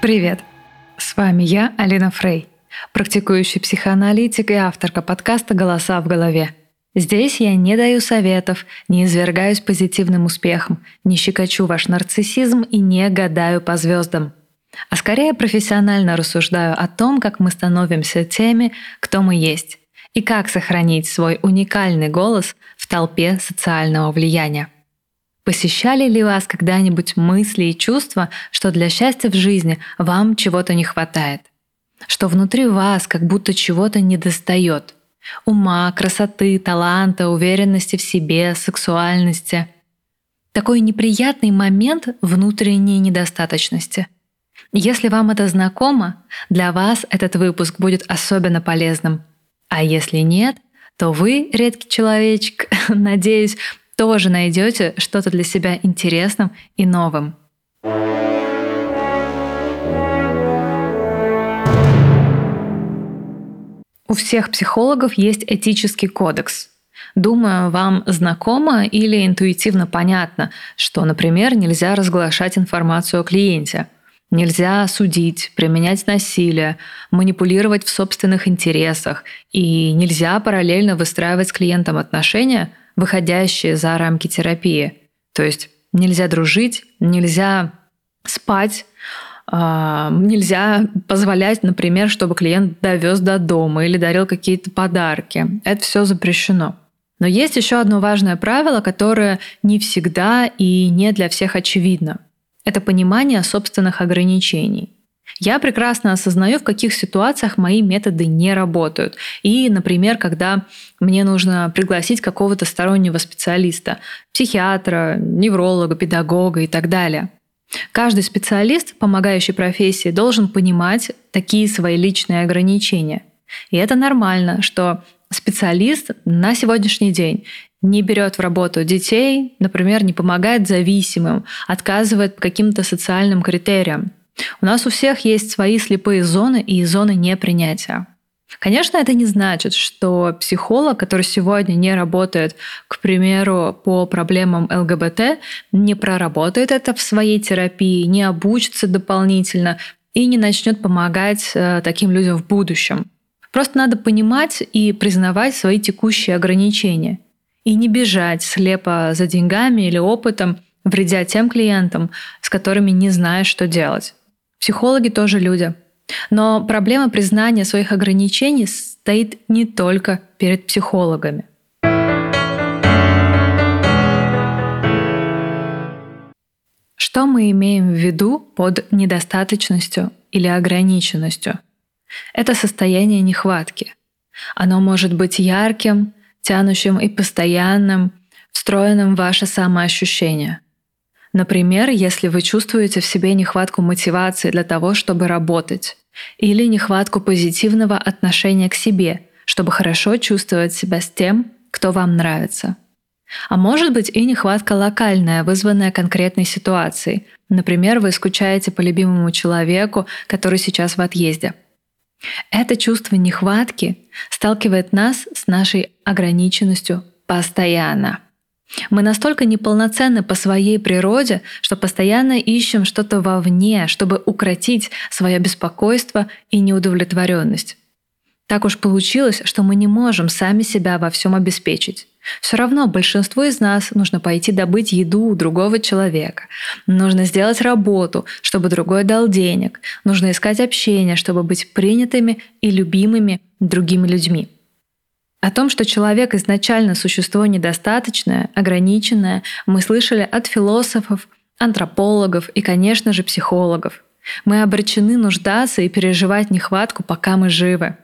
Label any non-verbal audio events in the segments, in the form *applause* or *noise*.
Привет! С вами я, Алина Фрей, практикующий психоаналитик и авторка подкаста «Голоса в голове». Здесь я не даю советов, не извергаюсь позитивным успехом, не щекочу ваш нарциссизм и не гадаю по звездам. А скорее профессионально рассуждаю о том, как мы становимся теми, кто мы есть, и как сохранить свой уникальный голос в толпе социального влияния. Посещали ли вас когда-нибудь мысли и чувства, что для счастья в жизни вам чего-то не хватает? Что внутри вас как будто чего-то недостает? Ума, красоты, таланта, уверенности в себе, сексуальности. Такой неприятный момент внутренней недостаточности. Если вам это знакомо, для вас этот выпуск будет особенно полезным. А если нет, то вы, редкий человечек, *laughs* надеюсь, тоже найдете что-то для себя интересным и новым. У всех психологов есть этический кодекс. Думаю, вам знакомо или интуитивно понятно, что, например, нельзя разглашать информацию о клиенте, нельзя судить, применять насилие, манипулировать в собственных интересах и нельзя параллельно выстраивать с клиентом отношения, выходящие за рамки терапии. То есть нельзя дружить, нельзя спать, нельзя позволять, например, чтобы клиент довез до дома или дарил какие-то подарки. Это все запрещено. Но есть еще одно важное правило, которое не всегда и не для всех очевидно. Это понимание собственных ограничений. Я прекрасно осознаю, в каких ситуациях мои методы не работают. И, например, когда мне нужно пригласить какого-то стороннего специалиста, психиатра, невролога, педагога и так далее. Каждый специалист, помогающий профессии, должен понимать такие свои личные ограничения. И это нормально, что специалист на сегодняшний день не берет в работу детей, например, не помогает зависимым, отказывает каким-то социальным критериям. У нас у всех есть свои слепые зоны и зоны непринятия. Конечно, это не значит, что психолог, который сегодня не работает, к примеру, по проблемам ЛГБТ, не проработает это в своей терапии, не обучится дополнительно и не начнет помогать э, таким людям в будущем. Просто надо понимать и признавать свои текущие ограничения и не бежать слепо за деньгами или опытом, вредя тем клиентам, с которыми не знаешь, что делать. Психологи тоже люди. Но проблема признания своих ограничений стоит не только перед психологами. Что мы имеем в виду под недостаточностью или ограниченностью? Это состояние нехватки. Оно может быть ярким, тянущим и постоянным, встроенным в ваше самоощущение. Например, если вы чувствуете в себе нехватку мотивации для того, чтобы работать, или нехватку позитивного отношения к себе, чтобы хорошо чувствовать себя с тем, кто вам нравится. А может быть и нехватка локальная, вызванная конкретной ситуацией. Например, вы скучаете по любимому человеку, который сейчас в отъезде. Это чувство нехватки сталкивает нас с нашей ограниченностью постоянно. Мы настолько неполноценны по своей природе, что постоянно ищем что-то вовне, чтобы укротить свое беспокойство и неудовлетворенность. Так уж получилось, что мы не можем сами себя во всем обеспечить. Все равно большинству из нас нужно пойти добыть еду у другого человека. Нужно сделать работу, чтобы другой дал денег. Нужно искать общение, чтобы быть принятыми и любимыми другими людьми. О том, что человек изначально существо недостаточное, ограниченное, мы слышали от философов, антропологов и, конечно же, психологов. Мы обречены нуждаться и переживать нехватку, пока мы живы.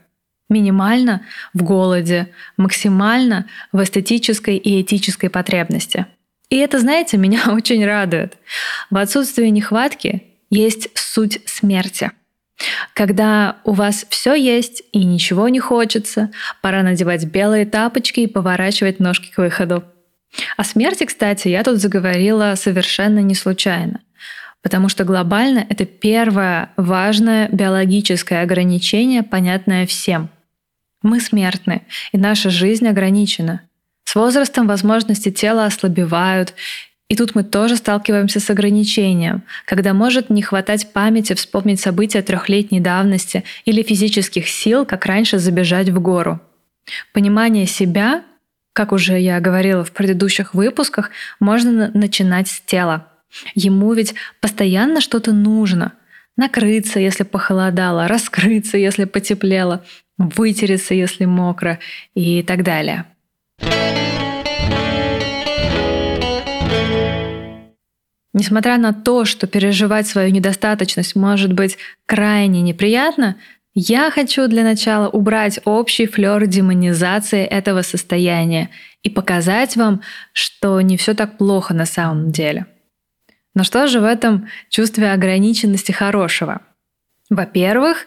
Минимально в голоде, максимально в эстетической и этической потребности. И это, знаете, *laughs* меня очень радует. В отсутствии нехватки есть суть смерти – когда у вас все есть и ничего не хочется, пора надевать белые тапочки и поворачивать ножки к выходу. О смерти, кстати, я тут заговорила совершенно не случайно. Потому что глобально это первое важное биологическое ограничение, понятное всем. Мы смертны, и наша жизнь ограничена. С возрастом возможности тела ослабевают, и тут мы тоже сталкиваемся с ограничением, когда может не хватать памяти вспомнить события трехлетней давности или физических сил, как раньше забежать в гору. Понимание себя, как уже я говорила в предыдущих выпусках, можно начинать с тела. Ему ведь постоянно что-то нужно. Накрыться, если похолодало, раскрыться, если потеплело, вытереться, если мокро и так далее. Несмотря на то, что переживать свою недостаточность может быть крайне неприятно, я хочу для начала убрать общий флер демонизации этого состояния и показать вам, что не все так плохо на самом деле. Но что же в этом чувстве ограниченности хорошего? Во-первых,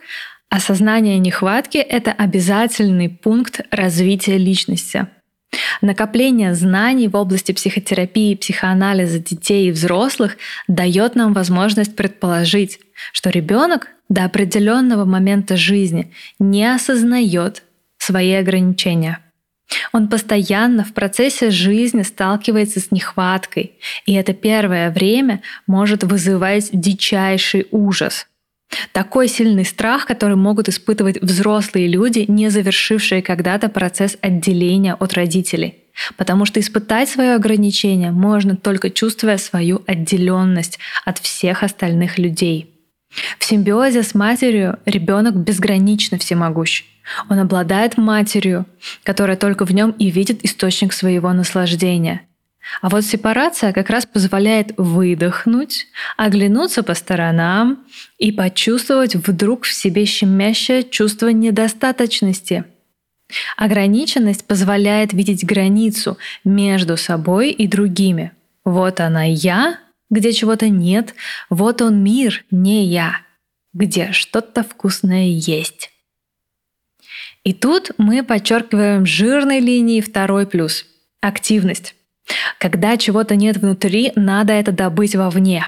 осознание нехватки — это обязательный пункт развития личности. Накопление знаний в области психотерапии и психоанализа детей и взрослых дает нам возможность предположить, что ребенок до определенного момента жизни не осознает свои ограничения. Он постоянно в процессе жизни сталкивается с нехваткой, и это первое время может вызывать дичайший ужас. Такой сильный страх, который могут испытывать взрослые люди, не завершившие когда-то процесс отделения от родителей. Потому что испытать свое ограничение можно только чувствуя свою отделенность от всех остальных людей. В симбиозе с матерью ребенок безгранично всемогущ. Он обладает матерью, которая только в нем и видит источник своего наслаждения. А вот сепарация как раз позволяет выдохнуть, оглянуться по сторонам и почувствовать вдруг в себе щемящее чувство недостаточности. Ограниченность позволяет видеть границу между собой и другими. Вот она я, где чего-то нет, вот он мир, не я, где что-то вкусное есть. И тут мы подчеркиваем жирной линией второй плюс – активность. Когда чего-то нет внутри, надо это добыть вовне.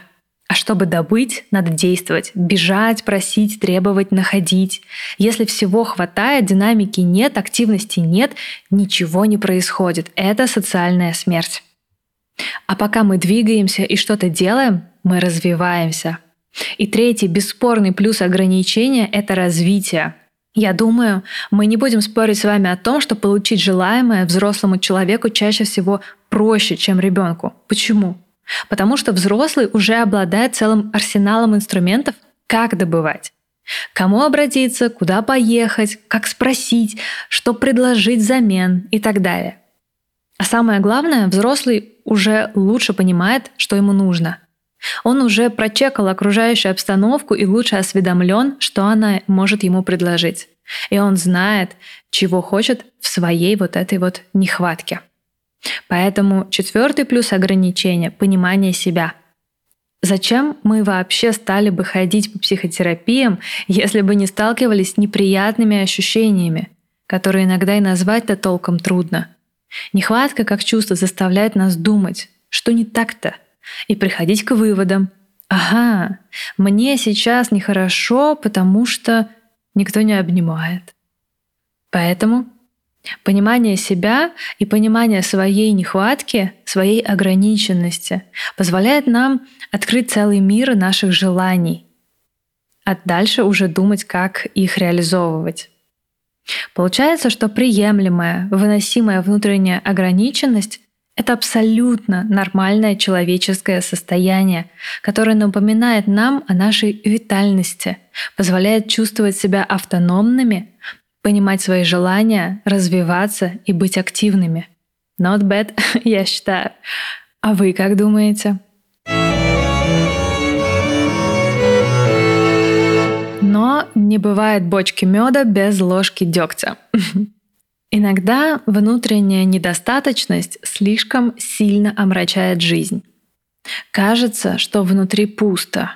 А чтобы добыть, надо действовать, бежать, просить, требовать, находить. Если всего хватает, динамики нет, активности нет, ничего не происходит. Это социальная смерть. А пока мы двигаемся и что-то делаем, мы развиваемся. И третий бесспорный плюс ограничения – это развитие – я думаю, мы не будем спорить с вами о том, что получить желаемое взрослому человеку чаще всего проще, чем ребенку. Почему? Потому что взрослый уже обладает целым арсеналом инструментов, как добывать. Кому обратиться, куда поехать, как спросить, что предложить взамен и так далее. А самое главное, взрослый уже лучше понимает, что ему нужно – он уже прочекал окружающую обстановку и лучше осведомлен, что она может ему предложить. И он знает, чего хочет в своей вот этой вот нехватке. Поэтому четвертый плюс ограничения – понимание себя. Зачем мы вообще стали бы ходить по психотерапиям, если бы не сталкивались с неприятными ощущениями, которые иногда и назвать-то толком трудно? Нехватка как чувство заставляет нас думать, что не так-то – и приходить к выводам. Ага, мне сейчас нехорошо, потому что никто не обнимает. Поэтому понимание себя и понимание своей нехватки, своей ограниченности позволяет нам открыть целый мир наших желаний, а дальше уже думать, как их реализовывать. Получается, что приемлемая, выносимая внутренняя ограниченность это абсолютно нормальное человеческое состояние, которое напоминает нам о нашей витальности, позволяет чувствовать себя автономными, понимать свои желания, развиваться и быть активными. Not bad, *laughs* я считаю. А вы как думаете? Но не бывает бочки меда без ложки дегтя. *laughs* Иногда внутренняя недостаточность слишком сильно омрачает жизнь. Кажется, что внутри пусто,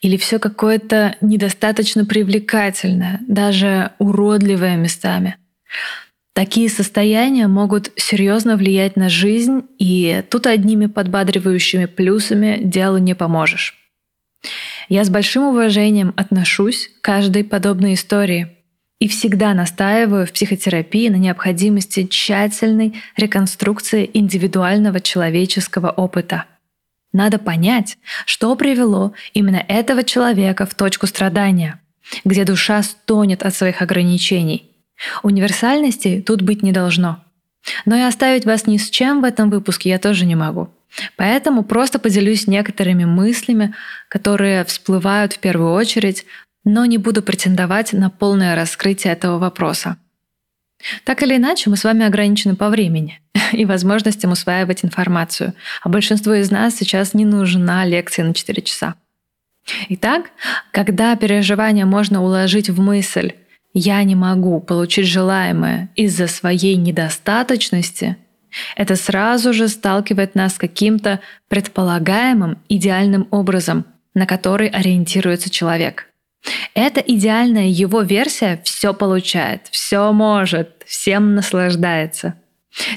или все какое-то недостаточно привлекательное, даже уродливое местами. Такие состояния могут серьезно влиять на жизнь, и тут одними подбадривающими плюсами делу не поможешь. Я с большим уважением отношусь к каждой подобной истории и всегда настаиваю в психотерапии на необходимости тщательной реконструкции индивидуального человеческого опыта. Надо понять, что привело именно этого человека в точку страдания, где душа стонет от своих ограничений. Универсальности тут быть не должно. Но и оставить вас ни с чем в этом выпуске я тоже не могу. Поэтому просто поделюсь некоторыми мыслями, которые всплывают в первую очередь, но не буду претендовать на полное раскрытие этого вопроса. Так или иначе, мы с вами ограничены по времени *laughs* и возможностям усваивать информацию, а большинству из нас сейчас не нужна лекция на 4 часа. Итак, когда переживание можно уложить в мысль «я не могу получить желаемое из-за своей недостаточности», это сразу же сталкивает нас с каким-то предполагаемым идеальным образом, на который ориентируется человек. Эта идеальная его версия все получает, все может, всем наслаждается.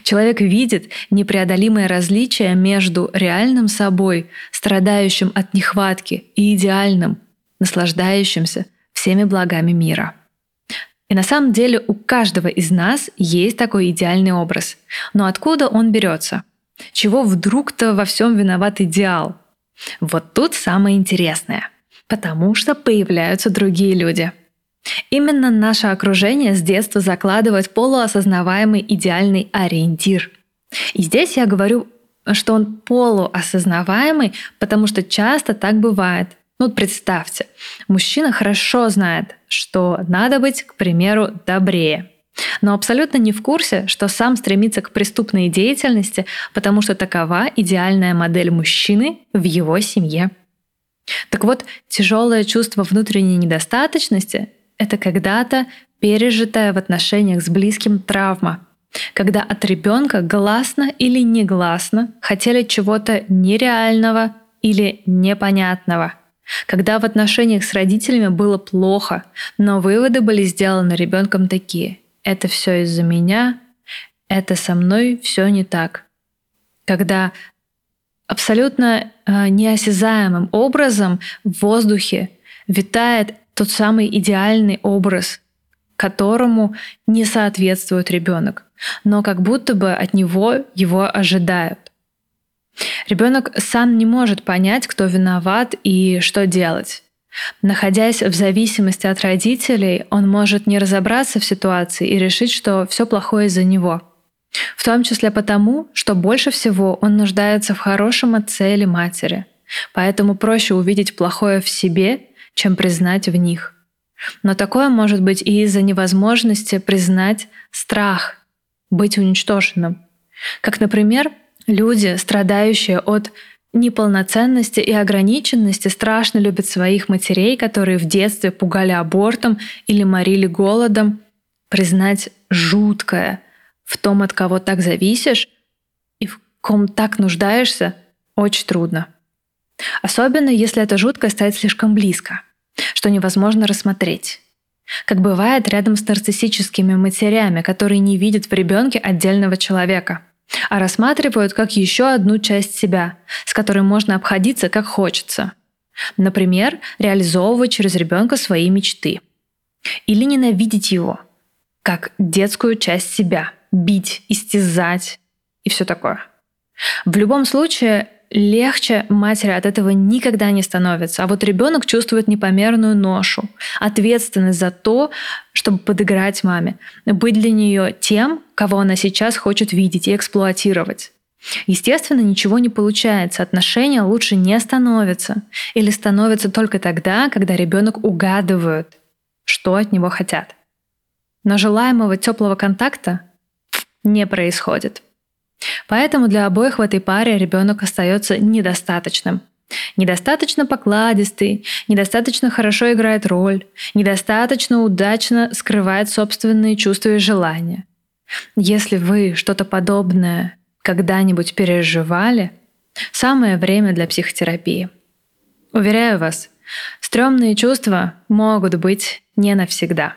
Человек видит непреодолимое различие между реальным собой, страдающим от нехватки, и идеальным, наслаждающимся всеми благами мира. И на самом деле у каждого из нас есть такой идеальный образ. Но откуда он берется? Чего вдруг-то во всем виноват идеал? Вот тут самое интересное. Потому что появляются другие люди. Именно наше окружение с детства закладывает полуосознаваемый идеальный ориентир. И здесь я говорю, что он полуосознаваемый, потому что часто так бывает – ну вот представьте, мужчина хорошо знает, что надо быть, к примеру, добрее, но абсолютно не в курсе, что сам стремится к преступной деятельности, потому что такова идеальная модель мужчины в его семье. Так вот, тяжелое чувство внутренней недостаточности — это когда-то пережитая в отношениях с близким травма, когда от ребенка гласно или негласно хотели чего-то нереального или непонятного — когда в отношениях с родителями было плохо, но выводы были сделаны ребенком такие. Это все из-за меня, это со мной все не так. Когда абсолютно э, неосязаемым образом в воздухе витает тот самый идеальный образ, которому не соответствует ребенок, но как будто бы от него его ожидают. Ребенок сам не может понять, кто виноват и что делать. Находясь в зависимости от родителей, он может не разобраться в ситуации и решить, что все плохое из-за него. В том числе потому, что больше всего он нуждается в хорошем отце или матери. Поэтому проще увидеть плохое в себе, чем признать в них. Но такое может быть и из-за невозможности признать страх, быть уничтоженным. Как, например, Люди, страдающие от неполноценности и ограниченности, страшно любят своих матерей, которые в детстве пугали абортом или морили голодом. Признать жуткое в том, от кого так зависишь и в ком так нуждаешься, очень трудно. Особенно, если это жуткое стоит слишком близко, что невозможно рассмотреть. Как бывает рядом с нарциссическими матерями, которые не видят в ребенке отдельного человека – а рассматривают как еще одну часть себя, с которой можно обходиться как хочется. Например, реализовывать через ребенка свои мечты. Или ненавидеть его, как детскую часть себя, бить, истязать и все такое. В любом случае, легче матери от этого никогда не становится. А вот ребенок чувствует непомерную ношу, ответственность за то, чтобы подыграть маме, быть для нее тем, кого она сейчас хочет видеть и эксплуатировать. Естественно, ничего не получается, отношения лучше не становятся или становятся только тогда, когда ребенок угадывает, что от него хотят. Но желаемого теплого контакта не происходит. Поэтому для обоих в этой паре ребенок остается недостаточным. Недостаточно покладистый, недостаточно хорошо играет роль, недостаточно удачно скрывает собственные чувства и желания. Если вы что-то подобное когда-нибудь переживали, самое время для психотерапии. Уверяю вас, стрёмные чувства могут быть не навсегда.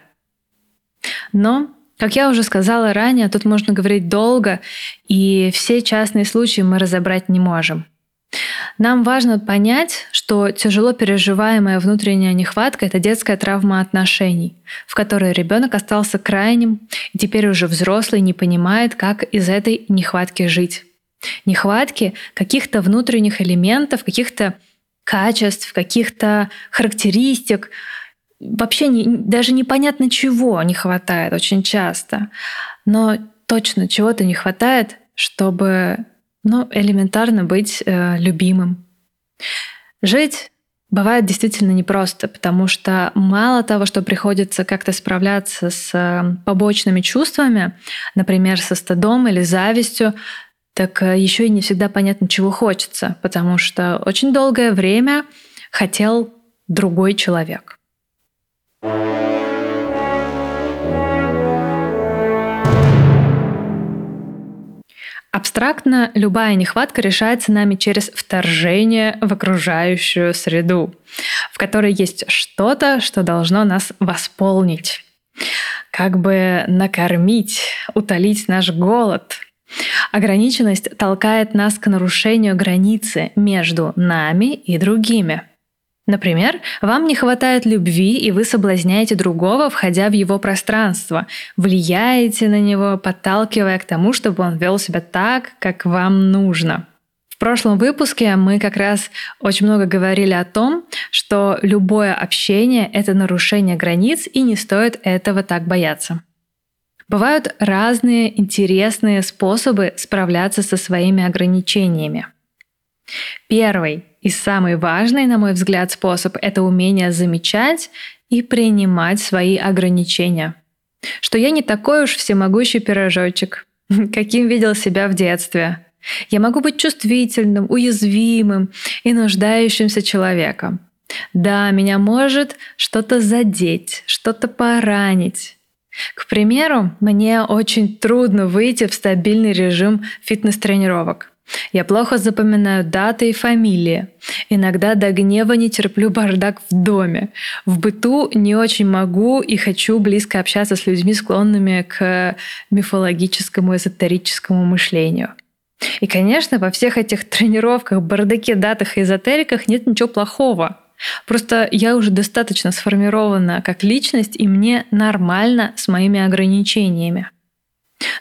Но Как я уже сказала ранее, тут можно говорить долго, и все частные случаи мы разобрать не можем. Нам важно понять, что тяжело переживаемая внутренняя нехватка – это детская травма отношений, в которой ребенок остался крайним и теперь уже взрослый не понимает, как из этой нехватки жить. Нехватки каких-то внутренних элементов, каких-то качеств, каких-то характеристик, вообще не, даже непонятно чего не хватает очень часто. Но точно чего-то не хватает, чтобы ну, элементарно быть э, любимым. Жить бывает действительно непросто, потому что мало того, что приходится как-то справляться с э, побочными чувствами, например, со стыдом или завистью, так э, еще и не всегда понятно, чего хочется, потому что очень долгое время хотел другой человек. Абстрактно любая нехватка решается нами через вторжение в окружающую среду, в которой есть что-то, что должно нас восполнить, как бы накормить, утолить наш голод. Ограниченность толкает нас к нарушению границы между нами и другими – Например, вам не хватает любви, и вы соблазняете другого, входя в его пространство, влияете на него, подталкивая к тому, чтобы он вел себя так, как вам нужно. В прошлом выпуске мы как раз очень много говорили о том, что любое общение — это нарушение границ, и не стоит этого так бояться. Бывают разные интересные способы справляться со своими ограничениями. Первый и самый важный, на мой взгляд, способ — это умение замечать и принимать свои ограничения. Что я не такой уж всемогущий пирожочек, *laughs* каким видел себя в детстве. Я могу быть чувствительным, уязвимым и нуждающимся человеком. Да, меня может что-то задеть, что-то поранить. К примеру, мне очень трудно выйти в стабильный режим фитнес-тренировок. Я плохо запоминаю даты и фамилии. Иногда до гнева не терплю бардак в доме. В быту не очень могу и хочу близко общаться с людьми, склонными к мифологическому, эзотерическому мышлению. И, конечно, во всех этих тренировках, бардаке, датах и эзотериках нет ничего плохого. Просто я уже достаточно сформирована как личность, и мне нормально с моими ограничениями.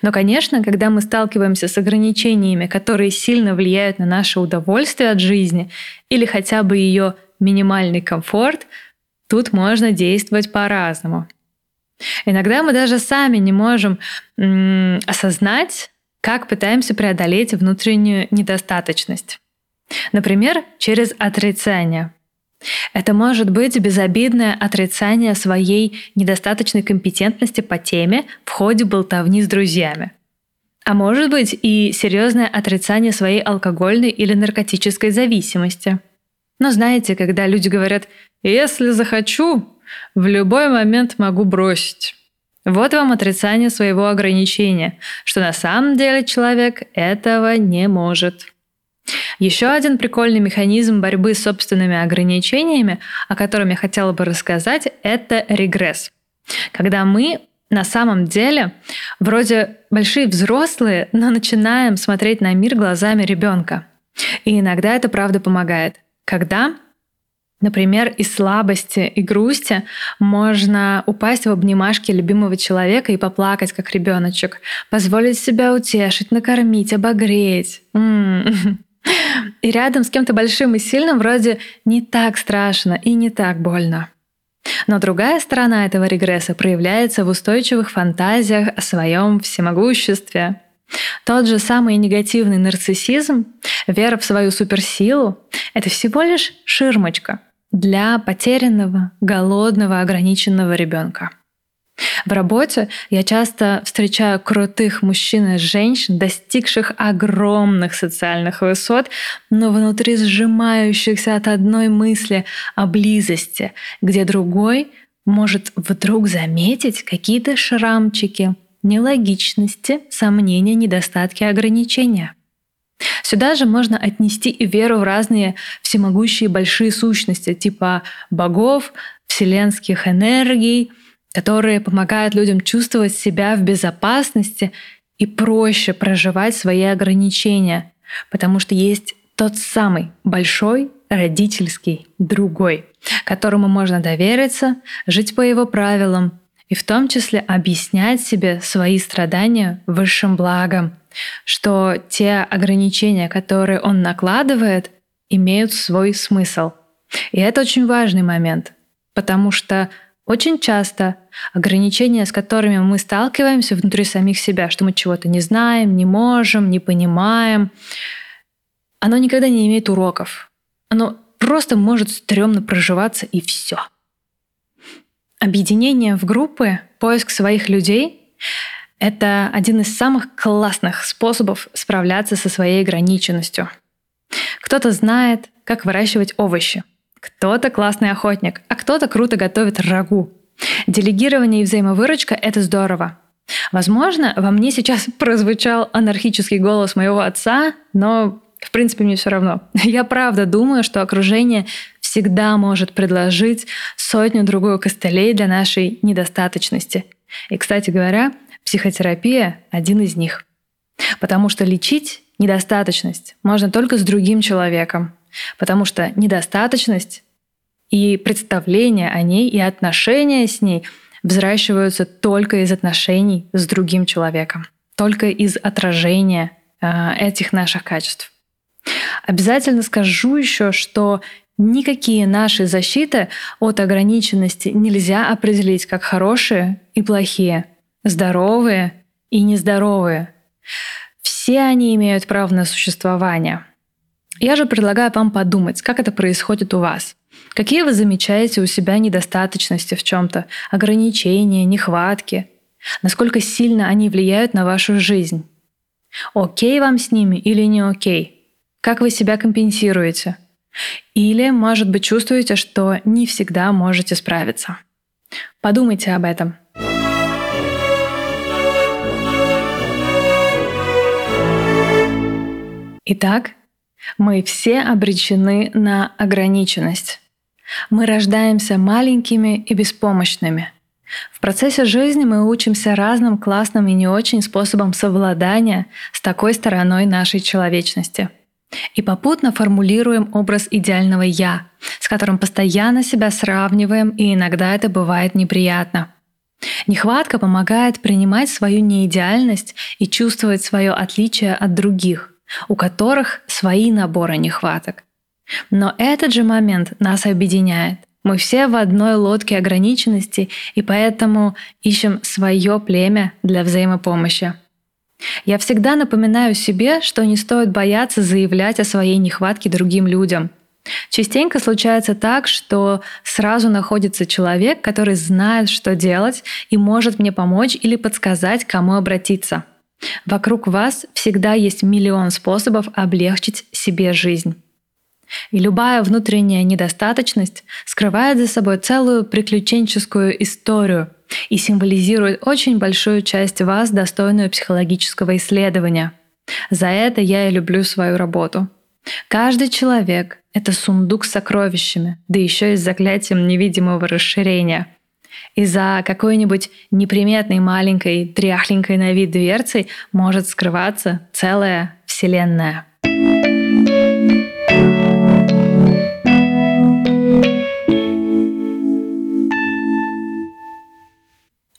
Но, конечно, когда мы сталкиваемся с ограничениями, которые сильно влияют на наше удовольствие от жизни или хотя бы ее минимальный комфорт, тут можно действовать по-разному. Иногда мы даже сами не можем м- осознать, как пытаемся преодолеть внутреннюю недостаточность. Например, через отрицание. Это может быть безобидное отрицание своей недостаточной компетентности по теме в ходе болтовни с друзьями. А может быть и серьезное отрицание своей алкогольной или наркотической зависимости. Но знаете, когда люди говорят «если захочу, в любой момент могу бросить». Вот вам отрицание своего ограничения, что на самом деле человек этого не может. Еще один прикольный механизм борьбы с собственными ограничениями, о котором я хотела бы рассказать, это регресс. Когда мы на самом деле вроде большие взрослые, но начинаем смотреть на мир глазами ребенка. И иногда это правда помогает. Когда Например, из слабости и грусти можно упасть в обнимашки любимого человека и поплакать, как ребеночек, позволить себя утешить, накормить, обогреть. М-м-м. *laughs* И рядом с кем-то большим и сильным вроде не так страшно и не так больно. Но другая сторона этого регресса проявляется в устойчивых фантазиях о своем всемогуществе. Тот же самый негативный нарциссизм, вера в свою суперсилу — это всего лишь ширмочка для потерянного, голодного, ограниченного ребенка. В работе я часто встречаю крутых мужчин и женщин, достигших огромных социальных высот, но внутри сжимающихся от одной мысли о близости, где другой может вдруг заметить какие-то шрамчики, нелогичности, сомнения, недостатки, ограничения. Сюда же можно отнести и веру в разные всемогущие большие сущности, типа богов, вселенских энергий – которые помогают людям чувствовать себя в безопасности и проще проживать свои ограничения, потому что есть тот самый большой родительский другой, которому можно довериться, жить по его правилам и в том числе объяснять себе свои страдания высшим благом, что те ограничения, которые он накладывает, имеют свой смысл. И это очень важный момент, потому что очень часто ограничения, с которыми мы сталкиваемся внутри самих себя, что мы чего-то не знаем, не можем, не понимаем, оно никогда не имеет уроков. Оно просто может стрёмно проживаться и все. Объединение в группы, поиск своих людей — это один из самых классных способов справляться со своей ограниченностью. Кто-то знает, как выращивать овощи — кто-то классный охотник, а кто-то круто готовит рагу. Делегирование и взаимовыручка — это здорово. Возможно, во мне сейчас *laughs* прозвучал анархический голос моего отца, но в принципе мне все равно. *laughs* Я правда думаю, что окружение всегда может предложить сотню-другую костылей для нашей недостаточности. И, кстати говоря, психотерапия — один из них. Потому что лечить недостаточность можно только с другим человеком, Потому что недостаточность и представление о ней, и отношения с ней взращиваются только из отношений с другим человеком, только из отражения э, этих наших качеств. Обязательно скажу еще, что никакие наши защиты от ограниченности нельзя определить как хорошие и плохие, здоровые и нездоровые. Все они имеют право на существование – я же предлагаю вам подумать, как это происходит у вас. Какие вы замечаете у себя недостаточности в чем-то, ограничения, нехватки? Насколько сильно они влияют на вашу жизнь? Окей вам с ними или не окей? Как вы себя компенсируете? Или, может быть, чувствуете, что не всегда можете справиться? Подумайте об этом. Итак, мы все обречены на ограниченность. Мы рождаемся маленькими и беспомощными. В процессе жизни мы учимся разным классным и не очень способам совладания с такой стороной нашей человечности. И попутно формулируем образ идеального «я», с которым постоянно себя сравниваем, и иногда это бывает неприятно. Нехватка помогает принимать свою неидеальность и чувствовать свое отличие от других у которых свои наборы нехваток. Но этот же момент нас объединяет. Мы все в одной лодке ограниченности и поэтому ищем свое племя для взаимопомощи. Я всегда напоминаю себе, что не стоит бояться заявлять о своей нехватке другим людям. Частенько случается так, что сразу находится человек, который знает, что делать и может мне помочь или подсказать, кому обратиться – Вокруг вас всегда есть миллион способов облегчить себе жизнь. И любая внутренняя недостаточность скрывает за собой целую приключенческую историю и символизирует очень большую часть вас, достойную психологического исследования. За это я и люблю свою работу. Каждый человек — это сундук с сокровищами, да еще и с заклятием невидимого расширения — и за какой-нибудь неприметной маленькой дряхленькой на вид дверцей может скрываться целая вселенная.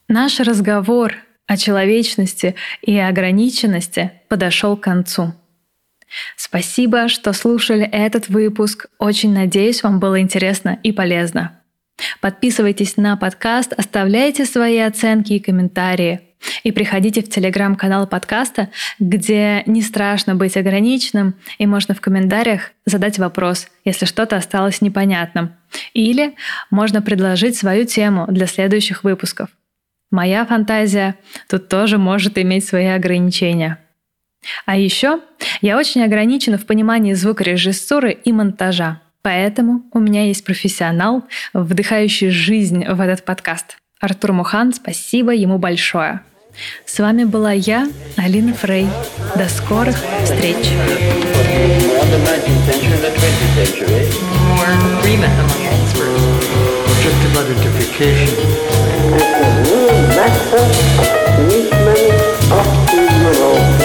Наш разговор о человечности и ограниченности подошел к концу. Спасибо, что слушали этот выпуск. Очень надеюсь, вам было интересно и полезно. Подписывайтесь на подкаст, оставляйте свои оценки и комментарии. И приходите в телеграм-канал подкаста, где не страшно быть ограниченным, и можно в комментариях задать вопрос, если что-то осталось непонятным. Или можно предложить свою тему для следующих выпусков. Моя фантазия тут тоже может иметь свои ограничения. А еще я очень ограничена в понимании звукорежиссуры и монтажа. Поэтому у меня есть профессионал, вдыхающий жизнь в этот подкаст. Артур Мухан, спасибо ему большое. С вами была я, Алина Фрей. До скорых встреч. More